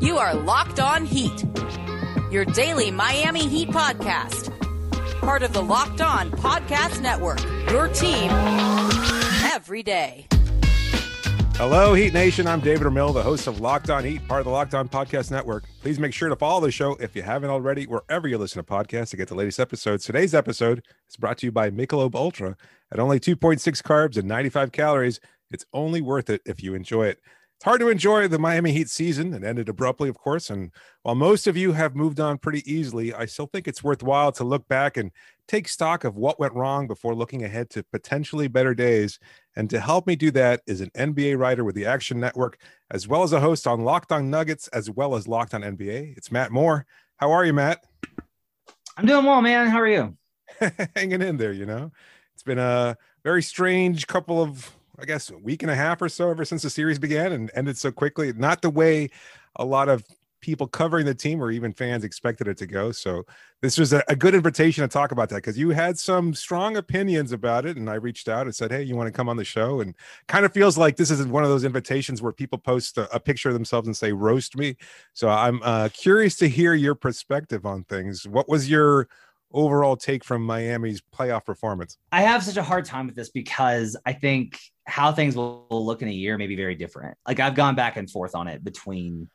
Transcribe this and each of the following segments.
You are Locked On Heat, your daily Miami Heat podcast. Part of the Locked On Podcast Network, your team every day. Hello, Heat Nation. I'm David Ramil, the host of Locked On Heat, part of the Locked On Podcast Network. Please make sure to follow the show if you haven't already, wherever you listen to podcasts to get the latest episodes. Today's episode is brought to you by Michelob Ultra. At only 2.6 carbs and 95 calories, it's only worth it if you enjoy it. It's hard to enjoy the Miami Heat season. It ended abruptly, of course. And while most of you have moved on pretty easily, I still think it's worthwhile to look back and take stock of what went wrong before looking ahead to potentially better days. And to help me do that is an NBA writer with the Action Network, as well as a host on Locked On Nuggets, as well as Locked On NBA. It's Matt Moore. How are you, Matt? I'm doing well, man. How are you? Hanging in there, you know. It's been a very strange couple of I guess a week and a half or so ever since the series began and ended so quickly. Not the way a lot of people covering the team or even fans expected it to go. So this was a, a good invitation to talk about that because you had some strong opinions about it. And I reached out and said, Hey, you want to come on the show? And kind of feels like this is one of those invitations where people post a, a picture of themselves and say, roast me. So I'm uh, curious to hear your perspective on things. What was your overall take from Miami's playoff performance? I have such a hard time with this because I think how things will look in a year may be very different. Like I've gone back and forth on it between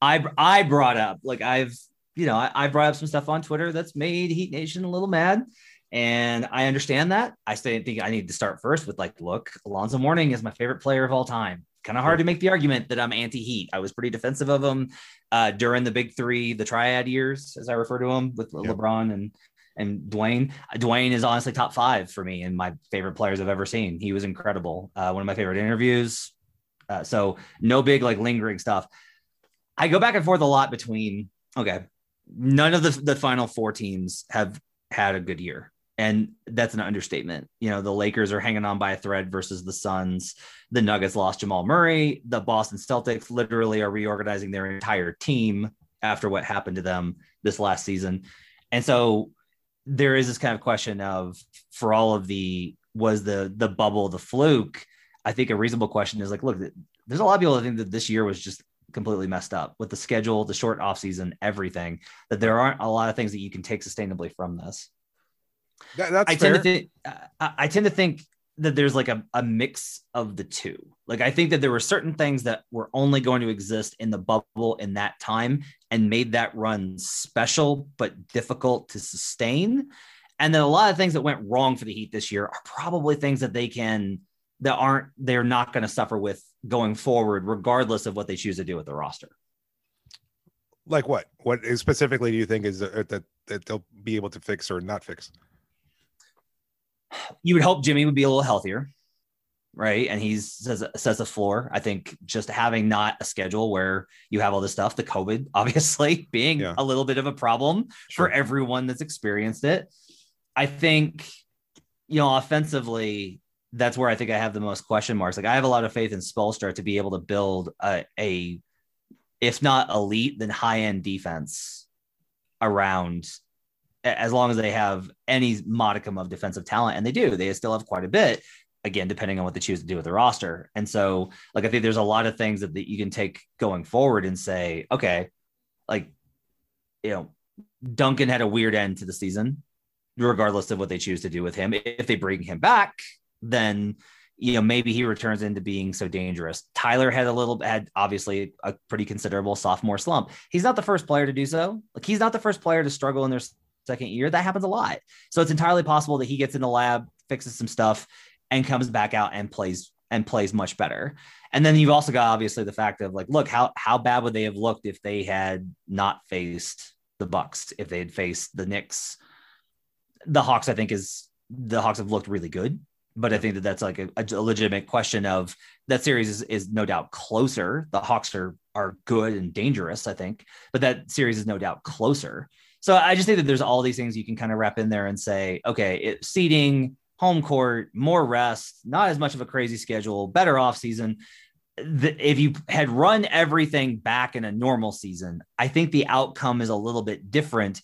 I I brought up like I've you know I, I brought up some stuff on Twitter that's made Heat Nation a little mad. And I understand that. I still think I need to start first with like, look, Alonzo Mourning is my favorite player of all time. Kind of hard to make the argument that I'm anti-Heat. I was pretty defensive of him uh, during the big three, the triad years, as I refer to them, with yep. LeBron and and Dwayne. Dwayne is honestly top five for me and my favorite players I've ever seen. He was incredible. Uh, one of my favorite interviews. Uh, so no big like lingering stuff. I go back and forth a lot between okay, none of the the final four teams have had a good year. And that's an understatement. You know, the Lakers are hanging on by a thread versus the Suns. The Nuggets lost Jamal Murray. The Boston Celtics literally are reorganizing their entire team after what happened to them this last season. And so there is this kind of question of for all of the was the the bubble the fluke i think a reasonable question is like look there's a lot of people that think that this year was just completely messed up with the schedule the short off season everything that there aren't a lot of things that you can take sustainably from this that, that's I fair. tend to think I, I tend to think that there's like a, a mix of the two. Like I think that there were certain things that were only going to exist in the bubble in that time and made that run special but difficult to sustain. And then a lot of things that went wrong for the Heat this year are probably things that they can that aren't they're not going to suffer with going forward, regardless of what they choose to do with the roster. Like what? What specifically do you think is uh, that that they'll be able to fix or not fix? you would hope Jimmy would be a little healthier, right? And he says says a floor. I think just having not a schedule where you have all this stuff, the COVID obviously being yeah. a little bit of a problem sure. for everyone that's experienced it. I think, you know, offensively, that's where I think I have the most question marks. Like I have a lot of faith in Spoelstra to be able to build a, a if not elite, then high end defense around as long as they have any modicum of defensive talent, and they do, they still have quite a bit. Again, depending on what they choose to do with the roster. And so, like, I think there's a lot of things that, that you can take going forward and say, okay, like, you know, Duncan had a weird end to the season, regardless of what they choose to do with him. If they bring him back, then you know maybe he returns into being so dangerous. Tyler had a little had obviously a pretty considerable sophomore slump. He's not the first player to do so. Like he's not the first player to struggle in their second year. That happens a lot. So it's entirely possible that he gets in the lab, fixes some stuff, and comes back out and plays and plays much better. And then you've also got obviously the fact of like, look, how how bad would they have looked if they had not faced the Bucks, if they had faced the Knicks? The Hawks, I think, is the Hawks have looked really good. But I think that that's like a, a legitimate question of that series is, is no doubt closer. The Hawks are are good and dangerous, I think, but that series is no doubt closer. So I just think that there's all these things you can kind of wrap in there and say, okay, it, seating, home court, more rest, not as much of a crazy schedule, better off season. The, if you had run everything back in a normal season, I think the outcome is a little bit different.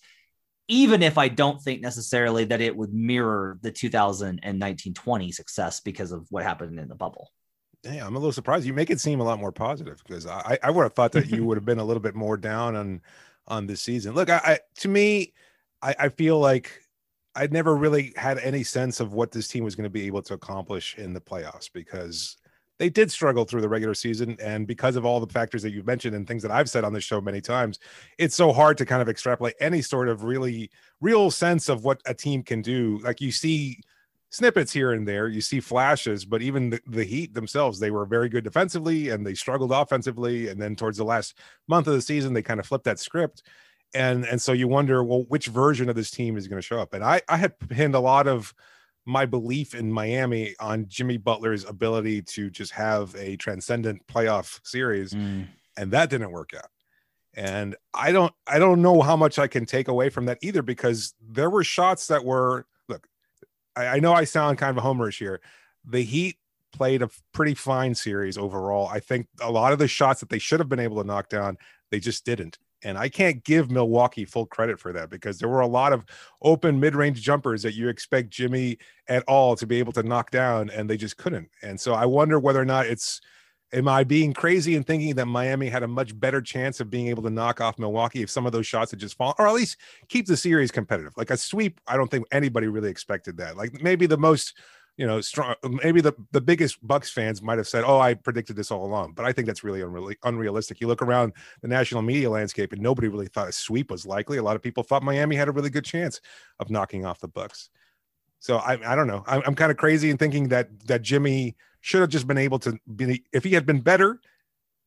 Even if I don't think necessarily that it would mirror the 2019-20 success because of what happened in the bubble. Yeah, I'm a little surprised. You make it seem a lot more positive because I, I would have thought that you would have been a little bit more down on on this season. Look, I, I to me, I, I feel like I never really had any sense of what this team was going to be able to accomplish in the playoffs because they did struggle through the regular season. And because of all the factors that you've mentioned and things that I've said on this show many times, it's so hard to kind of extrapolate any sort of really real sense of what a team can do. Like you see snippets here and there, you see flashes, but even the, the Heat themselves, they were very good defensively and they struggled offensively. And then towards the last month of the season, they kind of flipped that script and and so you wonder well which version of this team is going to show up? And i i had pinned a lot of my belief in miami on jimmy butler's ability to just have a transcendent playoff series mm. and that didn't work out. And i don't i don't know how much i can take away from that either because there were shots that were look i, I know i sound kind of homerish here. The heat played a pretty fine series overall. I think a lot of the shots that they should have been able to knock down they just didn't and I can't give Milwaukee full credit for that because there were a lot of open mid range jumpers that you expect Jimmy at all to be able to knock down, and they just couldn't. And so I wonder whether or not it's, am I being crazy and thinking that Miami had a much better chance of being able to knock off Milwaukee if some of those shots had just fallen, or at least keep the series competitive? Like a sweep, I don't think anybody really expected that. Like maybe the most you know, strong. Maybe the the biggest Bucks fans might have said, "Oh, I predicted this all along," but I think that's really unreal, unrealistic. You look around the national media landscape, and nobody really thought a sweep was likely. A lot of people thought Miami had a really good chance of knocking off the Bucks. So I, I don't know. I'm, I'm kind of crazy in thinking that that Jimmy should have just been able to be. If he had been better,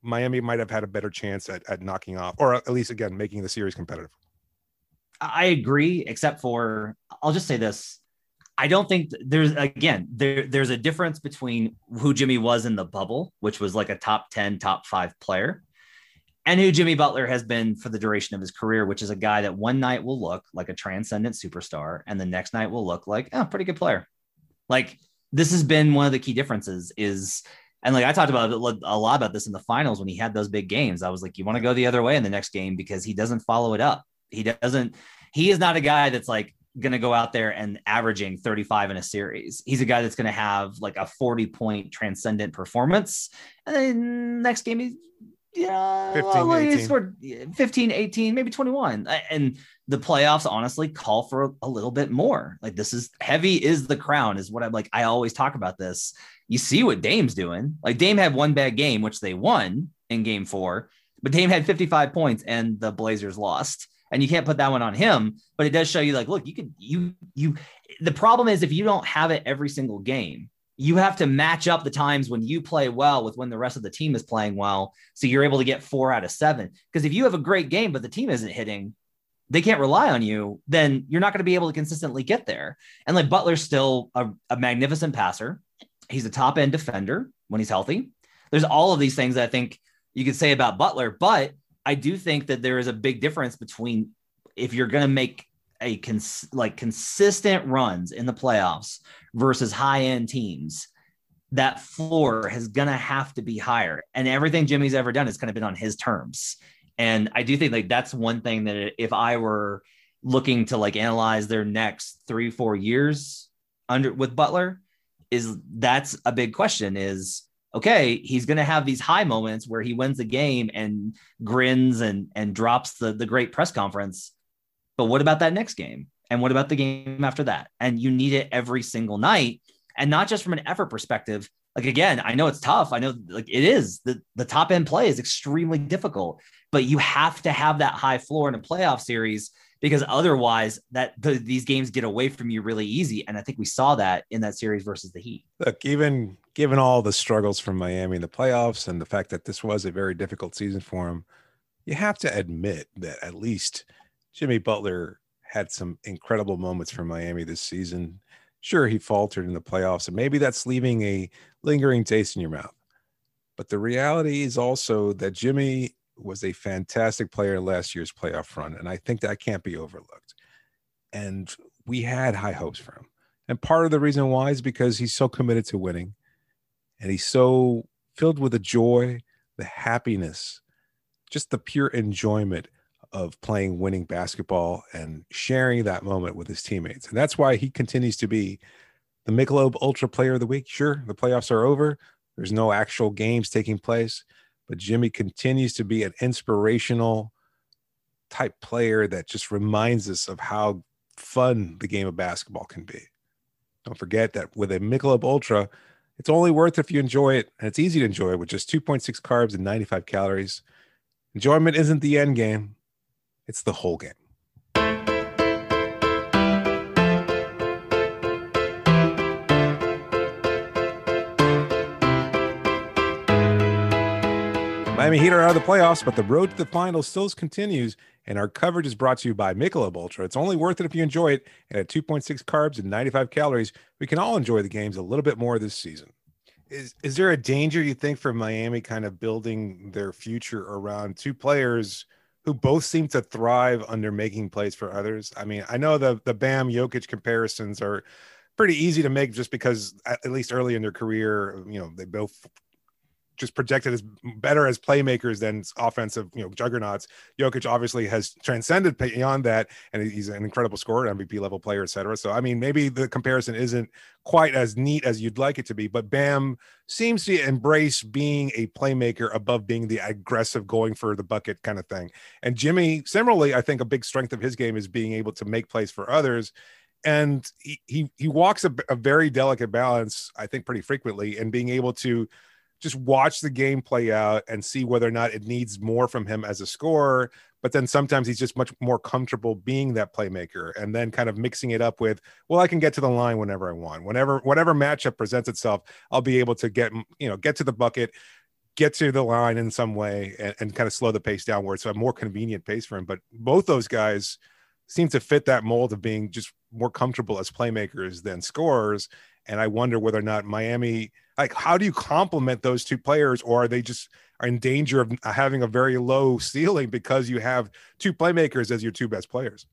Miami might have had a better chance at, at knocking off, or at least again making the series competitive. I agree, except for I'll just say this: I don't think there's again there there's a difference between who Jimmy was in the bubble, which was like a top 10, top 5 player, and who Jimmy Butler has been for the duration of his career, which is a guy that one night will look like a transcendent superstar and the next night will look like a oh, pretty good player. Like this has been one of the key differences is and like I talked about a lot about this in the finals when he had those big games. I was like, you want to go the other way in the next game because he doesn't follow it up. He doesn't, he is not a guy that's like, going to go out there and averaging 35 in a series. He's a guy that's going to have like a 40 point transcendent performance. And then next game, he, yeah, 15, well, he scored 15, 18, maybe 21. Uh, and the playoffs honestly call for a, a little bit more. Like this is heavy is the crown, is what I'm like. I always talk about this. You see what Dame's doing. Like Dame had one bad game, which they won in game four, but Dame had 55 points and the Blazers lost and you can't put that one on him but it does show you like look you could you you the problem is if you don't have it every single game you have to match up the times when you play well with when the rest of the team is playing well so you're able to get four out of seven. Because if you have a great game but the team isn't hitting they can't rely on you then you're not going to be able to consistently get there. And like butler's still a, a magnificent passer. He's a top end defender when he's healthy. There's all of these things that i think you could say about butler but I do think that there is a big difference between if you're going to make a cons- like consistent runs in the playoffs versus high end teams. That floor is going to have to be higher, and everything Jimmy's ever done has kind of been on his terms. And I do think like that's one thing that if I were looking to like analyze their next three four years under with Butler, is that's a big question. Is okay, he's going to have these high moments where he wins the game and grins and and drops the the great press conference. But what about that next game? And what about the game after that? And you need it every single night, and not just from an effort perspective. Like again, I know it's tough. I know like it is the the top end play is extremely difficult, but you have to have that high floor in a playoff series because otherwise that the, these games get away from you really easy and i think we saw that in that series versus the heat look even given all the struggles from miami in the playoffs and the fact that this was a very difficult season for him you have to admit that at least jimmy butler had some incredible moments for miami this season sure he faltered in the playoffs and maybe that's leaving a lingering taste in your mouth but the reality is also that jimmy was a fantastic player last year's playoff run, and I think that can't be overlooked. And we had high hopes for him. And part of the reason why is because he's so committed to winning and he's so filled with the joy, the happiness, just the pure enjoyment of playing winning basketball and sharing that moment with his teammates. And that's why he continues to be the Michelob Ultra Player of the Week. Sure, the playoffs are over, There's no actual games taking place, but Jimmy continues to be an inspirational type player that just reminds us of how fun the game of basketball can be. Don't forget that with a Michelob Ultra, it's only worth if you enjoy it, and it's easy to enjoy with just 2.6 carbs and 95 calories. Enjoyment isn't the end game, it's the whole game. Miami Heat are out of the playoffs, but the road to the finals still continues, and our coverage is brought to you by Michelob Ultra. It's only worth it if you enjoy it, and at 2.6 carbs and 95 calories, we can all enjoy the games a little bit more this season. Is is there a danger you think for Miami kind of building their future around two players who both seem to thrive under making plays for others? I mean, I know the the Bam Jokic comparisons are pretty easy to make just because at least early in their career, you know, they both just projected as better as playmakers than offensive, you know, juggernauts. Jokic obviously has transcended beyond that, and he's an incredible scorer, MVP level player, etc. So, I mean, maybe the comparison isn't quite as neat as you'd like it to be, but Bam seems to embrace being a playmaker above being the aggressive, going for the bucket kind of thing. And Jimmy, similarly, I think a big strength of his game is being able to make plays for others and he, he he walks a, a, very delicate balance i think pretty frequently and being able to just watch the game play out and see whether or not it needs more from him as a scorer. But then sometimes he's just much more comfortable being that playmaker and then kind of mixing it up with, well, I can get to the line whenever I want. Whenever whatever matchup presents itself, I'll be able to get, you know, get to the bucket, get to the line in some way and, and kind of slow the pace downward. So a more convenient pace for him. But both those guys seem to fit that mold of being just more comfortable as playmakers than scorers. And I wonder whether or not Miami like how do you complement those two players or are they just are in danger of having a very low ceiling because you have two playmakers as your two best players?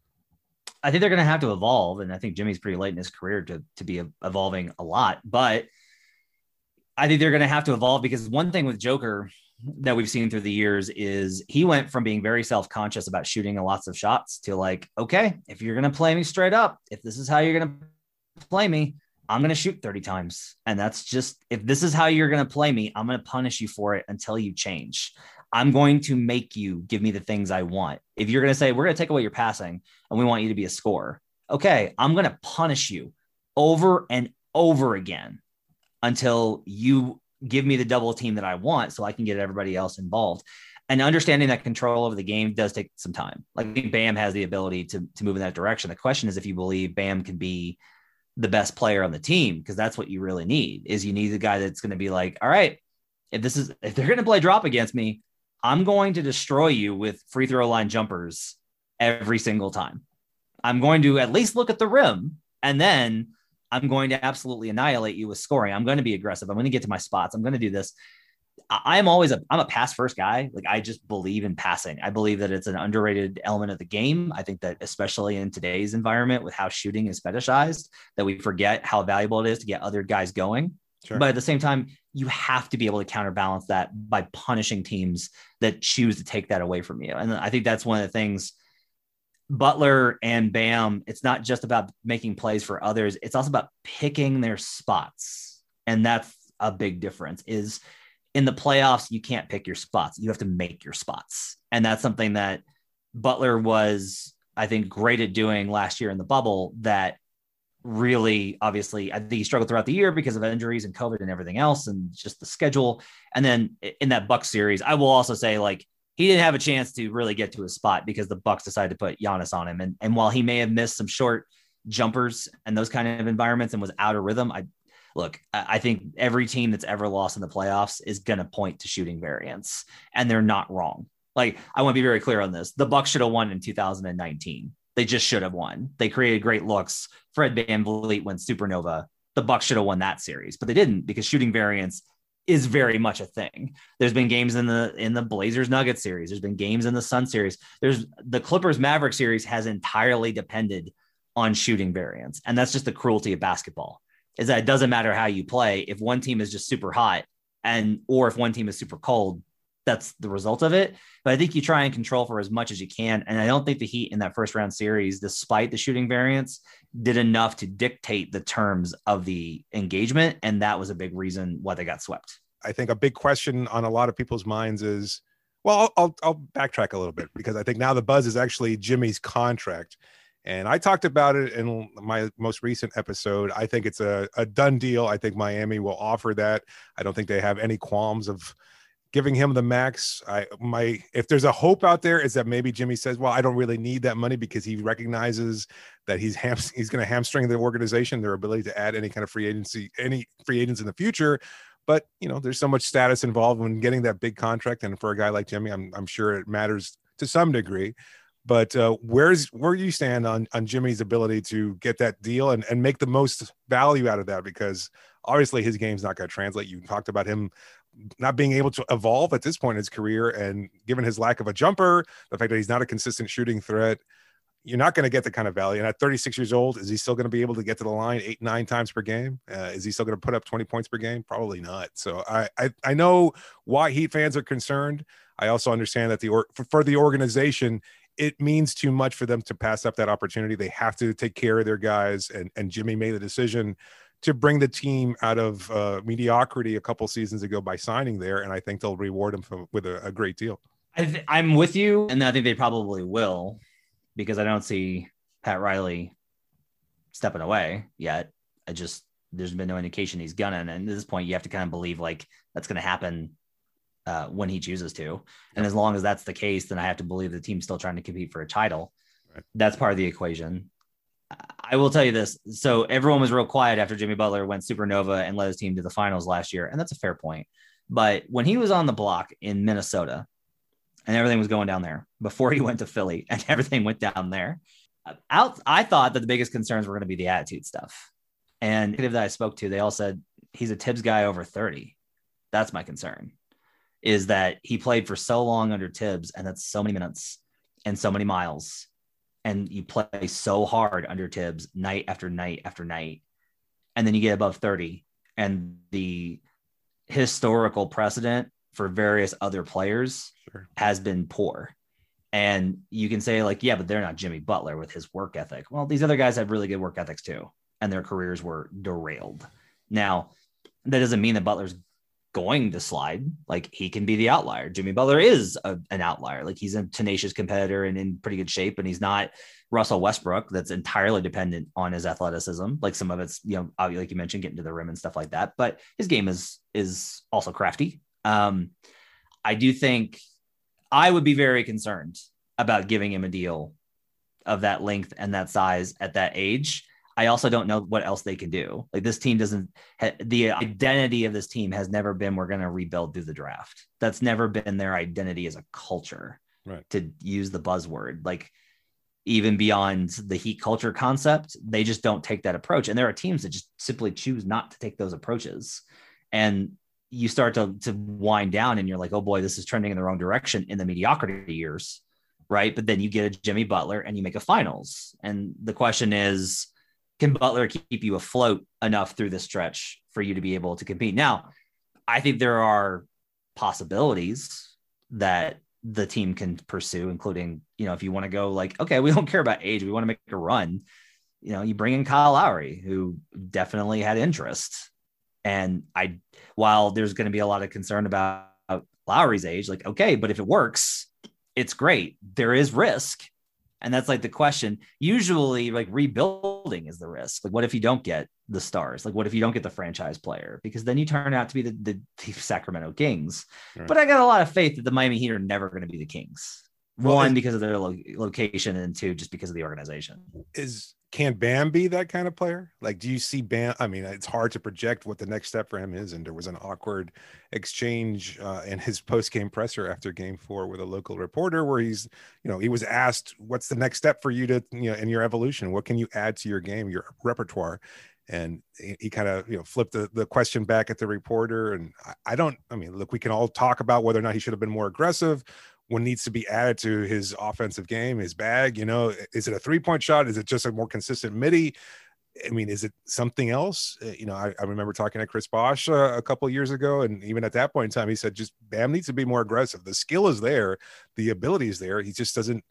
I think they're going to have to evolve and i think jimmy's pretty late in his career to, to be evolving a lot but i think they're going to have to evolve because one thing with joker that we've seen through the years is he went from being very self-conscious about shooting lots of shots to like okay if you're going to play me straight up if this is how you're going to play me I'm going to shoot 30 times. And that's just, if this is how you're going to play me, I'm going to punish you for it until you change. I'm going to make you give me the things I want. If you're going to say, we're going to take away your passing and we want you to be a scorer, okay, I'm going to punish you over and over again until you give me the double team that I want so I can get everybody else involved. And understanding that control over the game does take some time. Like Bam has the ability to, to move in that direction. The question is if you believe Bam can be the best player on the team because that's what you really need is you need the guy that's going to be like all right if this is if they're going to play drop against me i'm going to destroy you with free throw line jumpers every single time. I'm going to at least look at the rim and then i'm going to absolutely annihilate you with scoring. I'm going to be aggressive. I'm going to get to my spots. I'm going to do this I'm always a I'm a pass first guy. Like I just believe in passing. I believe that it's an underrated element of the game. I think that especially in today's environment with how shooting is fetishized, that we forget how valuable it is to get other guys going. Sure. But at the same time, you have to be able to counterbalance that by punishing teams that choose to take that away from you. And I think that's one of the things Butler and Bam, it's not just about making plays for others, it's also about picking their spots. And that's a big difference is in the playoffs, you can't pick your spots. You have to make your spots. And that's something that Butler was, I think, great at doing last year in the bubble. That really, obviously, I think he struggled throughout the year because of injuries and COVID and everything else, and just the schedule. And then in that Buck series, I will also say, like, he didn't have a chance to really get to his spot because the Bucks decided to put Giannis on him. And, and while he may have missed some short jumpers and those kind of environments and was out of rhythm, I look, I think every team that's ever lost in the playoffs is going to point to shooting variance, and they're not wrong. Like I want to be very clear on this: the Bucks should have won in 2019. They just should have won. They created great looks. Fred Van VanVleet went supernova. The Bucks should have won that series, but they didn't because shooting variance is very much a thing. There's been games in the in the Blazers Nuggets series. There's been games in the Sun series. There's the Clippers Maverick series has entirely depended on shooting variance, and that's just the cruelty of basketball is that it doesn't matter how you play. If one team is just super hot and or if one team is super cold, that's the result of it. But I think you try and control for as much as you can. And I don't think the Heat in that first round series, despite the shooting variance, did enough to dictate the terms of the engagement. And that was a big reason why they got swept. I think a big question on a lot of people's minds is, well, I'll, I'll, I'll backtrack a little bit because I think now the buzz is actually Jimmy's contract. And I talked about it in my most recent episode. I think it's a, a done deal. I think Miami will offer that. I don't think they have any qualms of giving him the max. I my if there's a hope out there is that maybe Jimmy says, "Well, I don't really need that money because he recognizes that he's ham- he's going to hamstring the organization, their ability to add any kind of free agency, any free agents in the future." But you know, there's so much status involved when getting that big contract, and for a guy like Jimmy, I'm I'm sure it matters to some degree. But uh, where's where you stand on on Jimmy's ability to get that deal and and make the most value out of that? Because obviously his game's not going to translate. You talked about him not being able to evolve at this point in his career and given his lack of a jumper the fact that he's not a consistent shooting threat you're not going to get the kind of value. And at 36 years old is he still going to be able to get to the line eight nine times per game? Uh, is he still going to put up 20 points per game? Probably not. So I, I i know why heat fans are concerned. I also understand that the or for, for the organization it means too much for them to pass up that opportunity they have to take care of their guys and and jimmy made the decision to bring the team out of uh, mediocrity a couple seasons ago by signing there, and I think they'll reward him for, with a, a, great deal. I am with you, and I think they probably will, because I don't see Pat Riley stepping away yet. I just there's been no indication he's gonna, and at this point, you have to kind of believe like that's going to happen uh, when he chooses to. And as long as that's the case, then I have to believe the team's still trying to compete for a title. Right. That's part of the equation. I will tell you this. So everyone was real quiet after Jimmy Butler went supernova and led his team to the finals last year. And that's a fair point. But when he was on the block in Minnesota and everything was going down there before he went to Philly and everything went down there, out, I thought that the biggest concerns were going to be the attitude stuff. And that I spoke to, they all said he's a Thibs guy over 30. That's my concern is that he played for so long under Thibs, and that's so many minutes and so many miles and you play so hard under Thibs night after night after night, and then you get above 30, and the historical precedent for various other players sure. has been poor. And you can say, like, yeah, but they're not Jimmy Butler with his work ethic. Well, these other guys have really good work ethics too, and their careers were derailed. Now, that doesn't mean that Butler's going to slide. Like he can be the outlier. Jimmy Butler is a, an outlier. Like he's a tenacious competitor and in pretty good shape, and he's not Russell Westbrook that's entirely dependent on his athleticism. Like some of it's, you know, like you mentioned, getting to the rim and stuff like that. But his game is is also crafty. Um, I do think I would be very concerned about giving him a deal of that length and that size at that age I also don't know what else they can do. Like this team doesn't, ha- the identity of this team has never been we're going to rebuild through the draft. That's never been their identity as a culture. Right. To use the buzzword, like even beyond the heat culture concept, they just don't take that approach. And there are teams that just simply choose not to take those approaches. And you start to, to wind down and you're like, oh boy, this is trending in the wrong direction in the mediocrity years. Right. But then you get a Jimmy Butler and you make a finals. And the question is, can Butler keep you afloat enough through the stretch for you to be able to compete? Now, I think there are possibilities that the team can pursue, including, you know, if you want to go like, okay, we don't care about age, we want to make a run. You know, you bring in Kyle Lowry, who definitely had interest. And I, while there's going to be a lot of concern about Lowry's age, like, okay, but if it works, it's great. There is risk. And that's like the question. Usually, like rebuilding is the risk. Like, what if you don't get the stars? Like, what if you don't get the franchise player? Because then you turn out to be the, the, the Sacramento Kings. Right. But I got a lot of faith that the Miami Heat are never going to be the Kings. Well, One, is, because of their lo- location, and two, just because of the organization. Is can Bam be that kind of player? Like, do you see Bam? I mean, it's hard to project what the next step for him is. And there was an awkward exchange uh, in his post game presser after game four with a local reporter where he's, you know, he was asked, what's the next step for you to, you know, in your evolution? What can you add to your game, your repertoire? And he, he kind of, you know, flipped the, the question back at the reporter. And I, I don't, I mean, look, we can all talk about whether or not he should have been more aggressive what needs to be added to his offensive game, his bag? You know, is it a three point shot? Is it just a more consistent midi? I mean, is it something else? Uh, you know, I, I remember talking to Chris Bosh uh, a couple years ago, and even at that point in time, he said, just Bam needs to be more aggressive. The skill is there, the ability is there. He just doesn't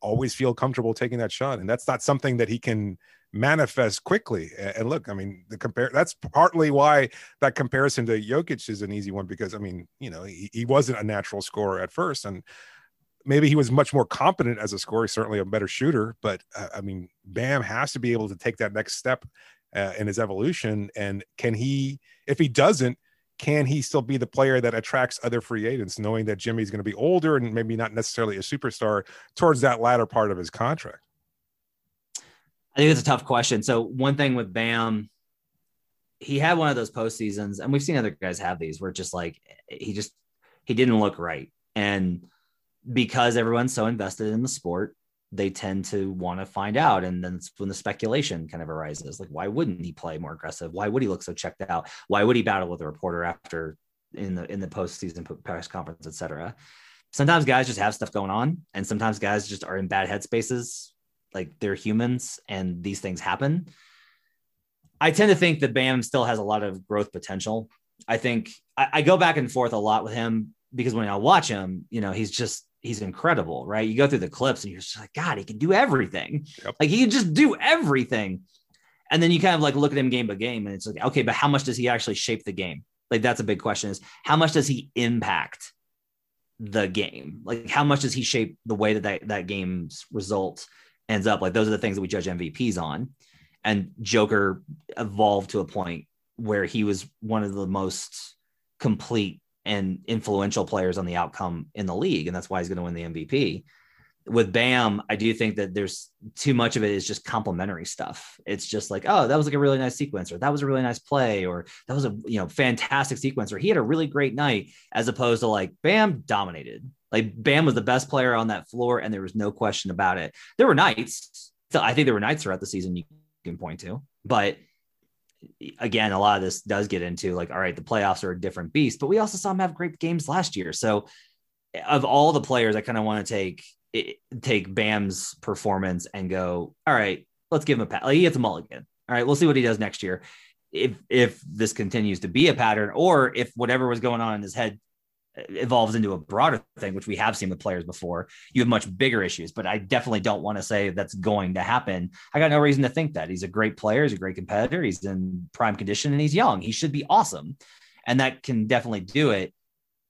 always feel comfortable taking that shot. And that's not something that he can manifest quickly. And look, I mean, the compare that's partly why that comparison to Jokic is an easy one because I mean, you know, he, he wasn't a natural scorer at first, and maybe he was much more competent as a scorer, certainly a better shooter. But uh, I mean, Bam has to be able to take that next step uh, in his evolution. And can he, if he doesn't, can he still be the player that attracts other free agents, knowing that Jimmy's going to be older and maybe not necessarily a superstar towards that latter part of his contract? I think it's a tough question. So one thing with Bam, he had one of those postseasons, and we've seen other guys have these where just like he just he didn't look right, and because everyone's so invested in the sport, they tend to want to find out. And then when the speculation kind of arises, like, why wouldn't he play more aggressive? Why would he look so checked out? Why would he battle with a reporter after in the in the postseason press conference, etc. Sometimes guys just have stuff going on, and sometimes guys just are in bad headspaces. Like they're humans, and these things happen. I tend to think that Bam still has a lot of growth potential. I think I, I go back and forth a lot with him because when I watch him, you know, he's just he's incredible, right? You go through the clips and you're just like, God, he can do everything. Yep. Like he can just do everything. And then you kind of like look at him game by game and it's like, okay, but how much does he actually shape the game? Like that's a big question is how much does he impact the game? Like how much does he shape the way that that, that game's result ends up? Like those are the things that we judge MVPs on. And Joker evolved to a point where he was one of the most complete and influential players on the outcome in the league, and that's why he's going to win the MVP. With Bam, I do think that there's too much of it is just complimentary stuff. It's just like, oh, that was like a really nice sequence, or that was a really nice play, or that was a you know fantastic sequence, or he had a really great night, as opposed to like Bam dominated. Like Bam was the best player on that floor, and there was no question about it. There were nights. I think there were nights throughout the season you can point to, but again, a lot of this does get into like, all right, the playoffs are a different beast, but we also saw him have great games last year. So, of all the players, I kind of want to take take Bam's performance and go, all right, let's give him a pat. Like he gets a mulligan. All right, we'll see what he does next year. If if this continues to be a pattern, or if whatever was going on in his head evolves into a broader thing, which we have seen with players before, you have much bigger issues. But I definitely don't want to say that's going to happen. I got no reason to think that. He's a great player, he's a great competitor, he's in prime condition, and he's young. He should be awesome. And that can definitely do it.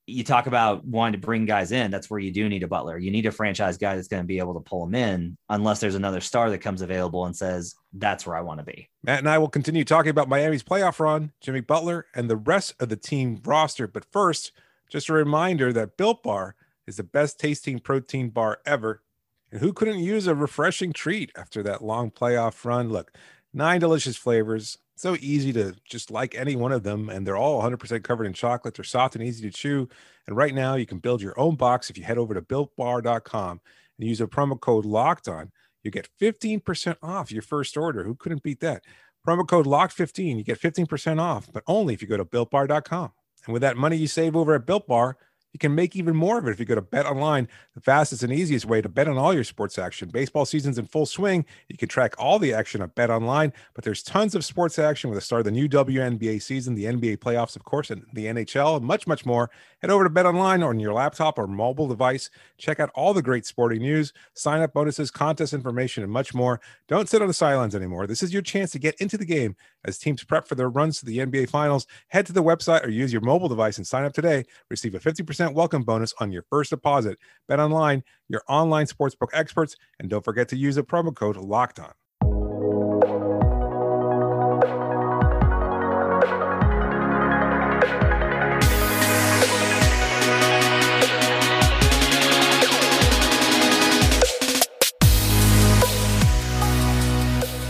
You talk about wanting to bring guys in, that's where you do need a butler. You need a franchise guy that's going to be able to pull them in, unless there's another star that comes available and says, That's where I want to be. Matt and I will continue talking about Miami's playoff run, Jimmy Butler, and the rest of the team roster. But first, just a reminder that Built Bar is the best tasting protein bar ever. And who couldn't use a refreshing treat after that long playoff run? Look, nine delicious flavors. So easy to just like any one of them. And they're all 100% covered in chocolate. They're soft and easy to chew. And right now, you can build your own box if you head over to builtbar.com and use a promo code locked on. You get 15% off your first order. Who couldn't beat that? Promo code locked15. You get 15% off, but only if you go to builtbar.com. And with that money you save over at Built Bar, you can make even more of it if you go to BetOnline, the fastest and easiest way to bet on all your sports action. Baseball season's in full swing. You can track all the action at BetOnline, but there's tons of sports action with the start of the new WNBA season, the NBA playoffs, of course, and the NHL, and much, much more. Head over to BetOnline on your laptop or mobile device. Check out all the great sporting news, sign up bonuses, contest information, and much more. Don't sit on the sidelines anymore. This is your chance to get into the game as teams prep for their runs to the NBA Finals. Head to the website or use your mobile device and sign up today. Receive a 50% 50% welcome bonus on your first deposit. Bet online, your online sportsbook experts, and don't forget to use the promo code locked on.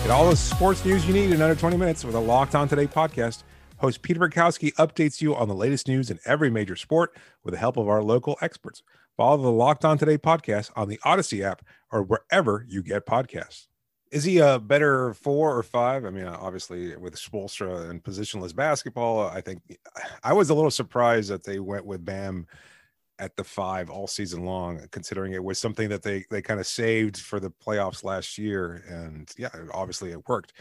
Get all the sports news you need in under 20 minutes with a Locked On Today podcast. Host Peter Bukowski updates you on the latest news in every major sport with the help of our local experts. Follow the Locked On Today podcast on the Odyssey app or wherever you get podcasts. Is he a better four or five? I mean, obviously with Spoelstra and positionless basketball, I think I was a little surprised that they went with Bam at the five all season long, considering it was something that they they kind of saved for the playoffs last year. And yeah, obviously it worked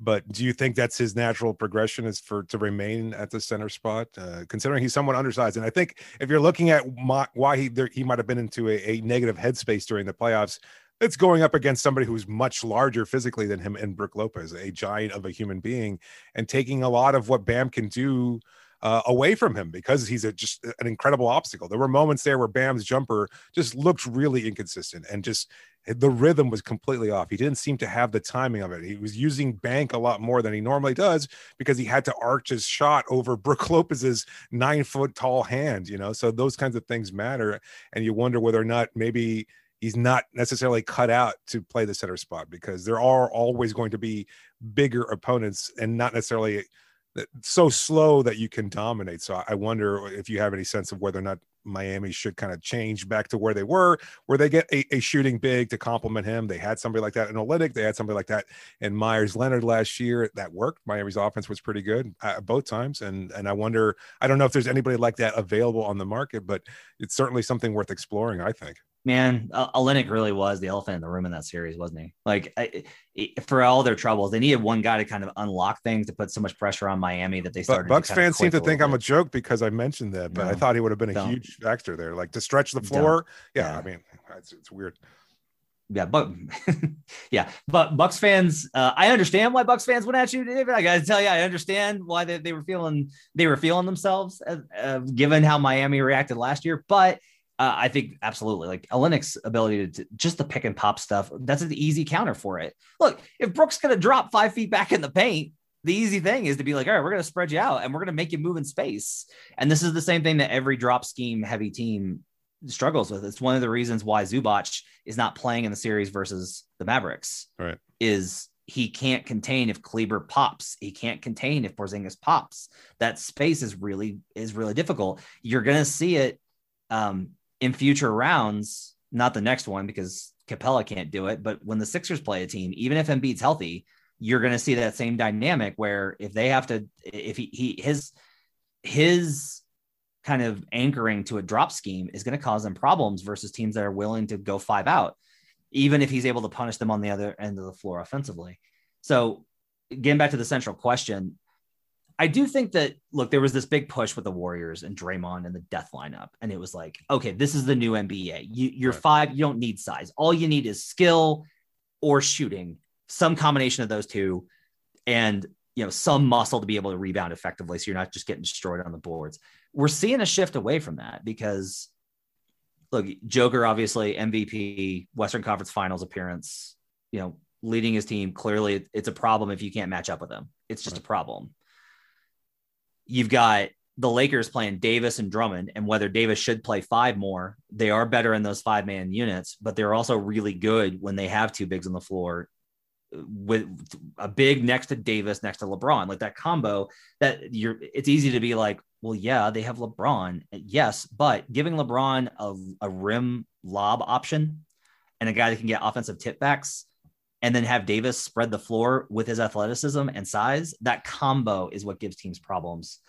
but do you think that's his natural progression is for to remain at the center spot uh, considering he's somewhat undersized? And i think if you're looking at my, why he there, he might have been into a, a, negative headspace during the playoffs it's going up against somebody who's much larger physically than him and Brook Lopez, a giant of a human being, and taking a lot of what Bam can do uh, away from him because he's a, just an incredible obstacle. There were moments there where Bam's jumper just looked really inconsistent and just the rhythm was completely off. He didn't seem to have the timing of it. He was using bank a lot more than he normally does because he had to arch his shot over Brook Lopez's nine foot tall hand, you know. So those kinds of things matter. And you wonder whether or not maybe he's not necessarily cut out to play the center spot because there are always going to be bigger opponents and not necessarily so slow that you can dominate. So I wonder if you have any sense of whether or not Miami should kind of change back to where they were, where they get a, a shooting big to complement him. They had somebody like that in Olynyk. They had somebody like that in Meyers Leonard last year. That worked. Miami's offense was pretty good uh, both times, and and I wonder. I don't know if there's anybody like that available on the market, but it's certainly something worth exploring. I think man, Olynyk really was the elephant in the room in that series, wasn't he? Like I, for all their troubles, they needed one guy to kind of unlock things to put so much pressure on Miami that they started. But Bucks fans seem to think I'm a joke because I mentioned that, but no, I thought he would have been a huge factor there, like to stretch the floor. Yeah, yeah, I mean, it's, it's weird. Yeah, but yeah, but Bucks fans, uh, I understand why Bucks fans went at you, David. I got to tell you, I understand why they, they were feeling they were feeling themselves, uh, uh, given how Miami reacted last year. But uh, I think absolutely like Olynyk's ability to, to, just the pick and pop stuff. That's an easy counter for it. Look, if Brook's to drop five feet back in the paint, the easy thing is to be like, all right, we're going to spread you out and we're going to make you move in space. And this is the same thing that every drop scheme heavy team struggles with. It's one of the reasons why Zubac is not playing in the series versus the Mavericks. Right. Is he can't contain if Kleber pops. He can't contain if Porzingis pops. That space is really is really difficult. You're going to see it um, in future rounds, not the next one because Capela can't do it, but when the Sixers play a team, even if Embiid's healthy, you're going to see that same dynamic where if they have to, if he, he his his kind of anchoring to a drop scheme is going to cause them problems versus teams that are willing to go five out, even if he's able to punish them on the other end of the floor offensively. So, getting back to the central question, I do think that look, there was this big push with the Warriors and Draymond and the death lineup, and it was like, okay, this is the new NBA. You, you're right. five, you don't need size. All you need is skill or shooting, some combination of those two, and you know some muscle to be able to rebound effectively, so you're not just getting destroyed on the boards. We're seeing a shift away from that because look, Joker obviously MVP, Western Conference Finals appearance, you know, leading his team. Clearly, it's a problem if you can't match up with him. It's just right. a problem you've got the Lakers playing Davis and Drummond, and whether Davis should play five more, they are better in those five man units, but they're also really good when they have two bigs on the floor with a big next to Davis, next to LeBron, like that combo that you're, it's easy to be like, well, yeah, they have LeBron. Yes, but giving LeBron a, a rim lob option and a guy that can get offensive tipbacks and then have Davis spread the floor with his athleticism and size, that combo is what gives teams problems.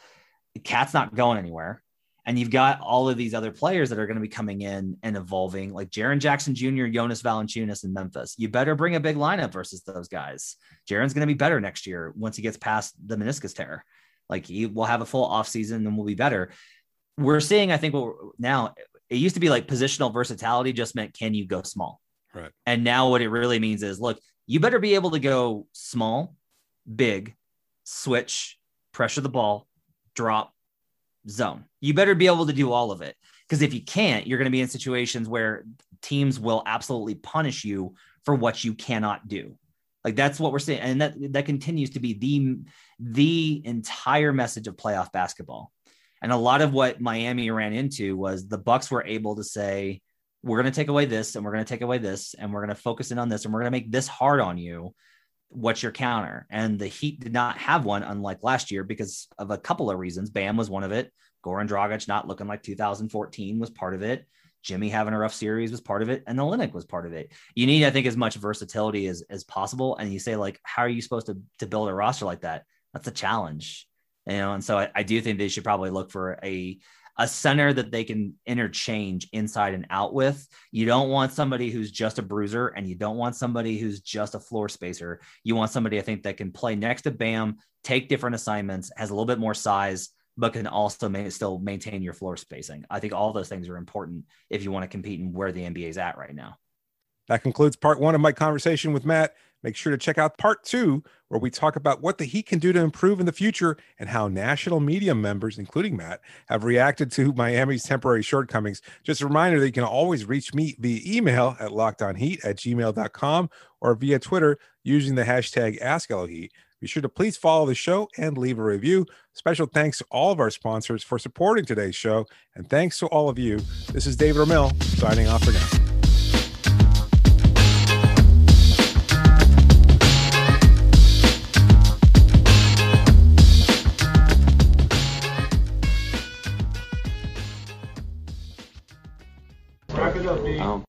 Cat's not going anywhere. And you've got all of these other players that are going to be coming in and evolving, like Jaren Jackson Jr., Jonas Valanciunas in Memphis. You better bring a big lineup versus those guys. Jaren's going to be better next year once he gets past the meniscus tear. Like he will have a full offseason and will be better. We're seeing, I think, what now it used to be like positional versatility just meant can you go small? Right. And now what it really means is look, you better be able to go small, big, switch, pressure the ball, drop, zone. You better be able to do all of it. Because if you can't, you're going to be in situations where teams will absolutely punish you for what you cannot do. Like that's what we're saying. And that that continues to be the the entire message of playoff basketball. And a lot of what Miami ran into was the Bucks were able to say, we're going to take away this and we're going to take away this and we're going to focus in on this and we're going to make this hard on you what's your counter? And the heat did not have one unlike last year because of a couple of reasons. Bam was one of it. Goran dragic not looking like 2014 was part of it. Jimmy having a rough series was part of it and the Olynyk was part of it. You need i think as much versatility as, as possible and you say like how are you supposed to, to build a roster like that? That's a challenge you know and so I, I do think they should probably look for a a center that they can interchange inside and out with. You don't want somebody who's just a bruiser and you don't want somebody who's just a floor spacer. You want somebody I think that can play next to Bam, take different assignments, has a little bit more size, but can also still maintain your floor spacing. I think all those things are important if you want to compete in where the NBA is at right now. That concludes part one of my conversation with Matt. Make sure to check out part two, where we talk about what the Heat can do to improve in the future and how national media members, including Matt, have reacted to Miami's temporary shortcomings. Just a reminder that you can always reach me via email at lockedonheat at gmail.com or via Twitter using the hashtag AskLHeat. Be sure to please follow the show and leave a review. Special thanks to all of our sponsors for supporting today's show. And thanks to all of you. This is David Ramil signing off for now.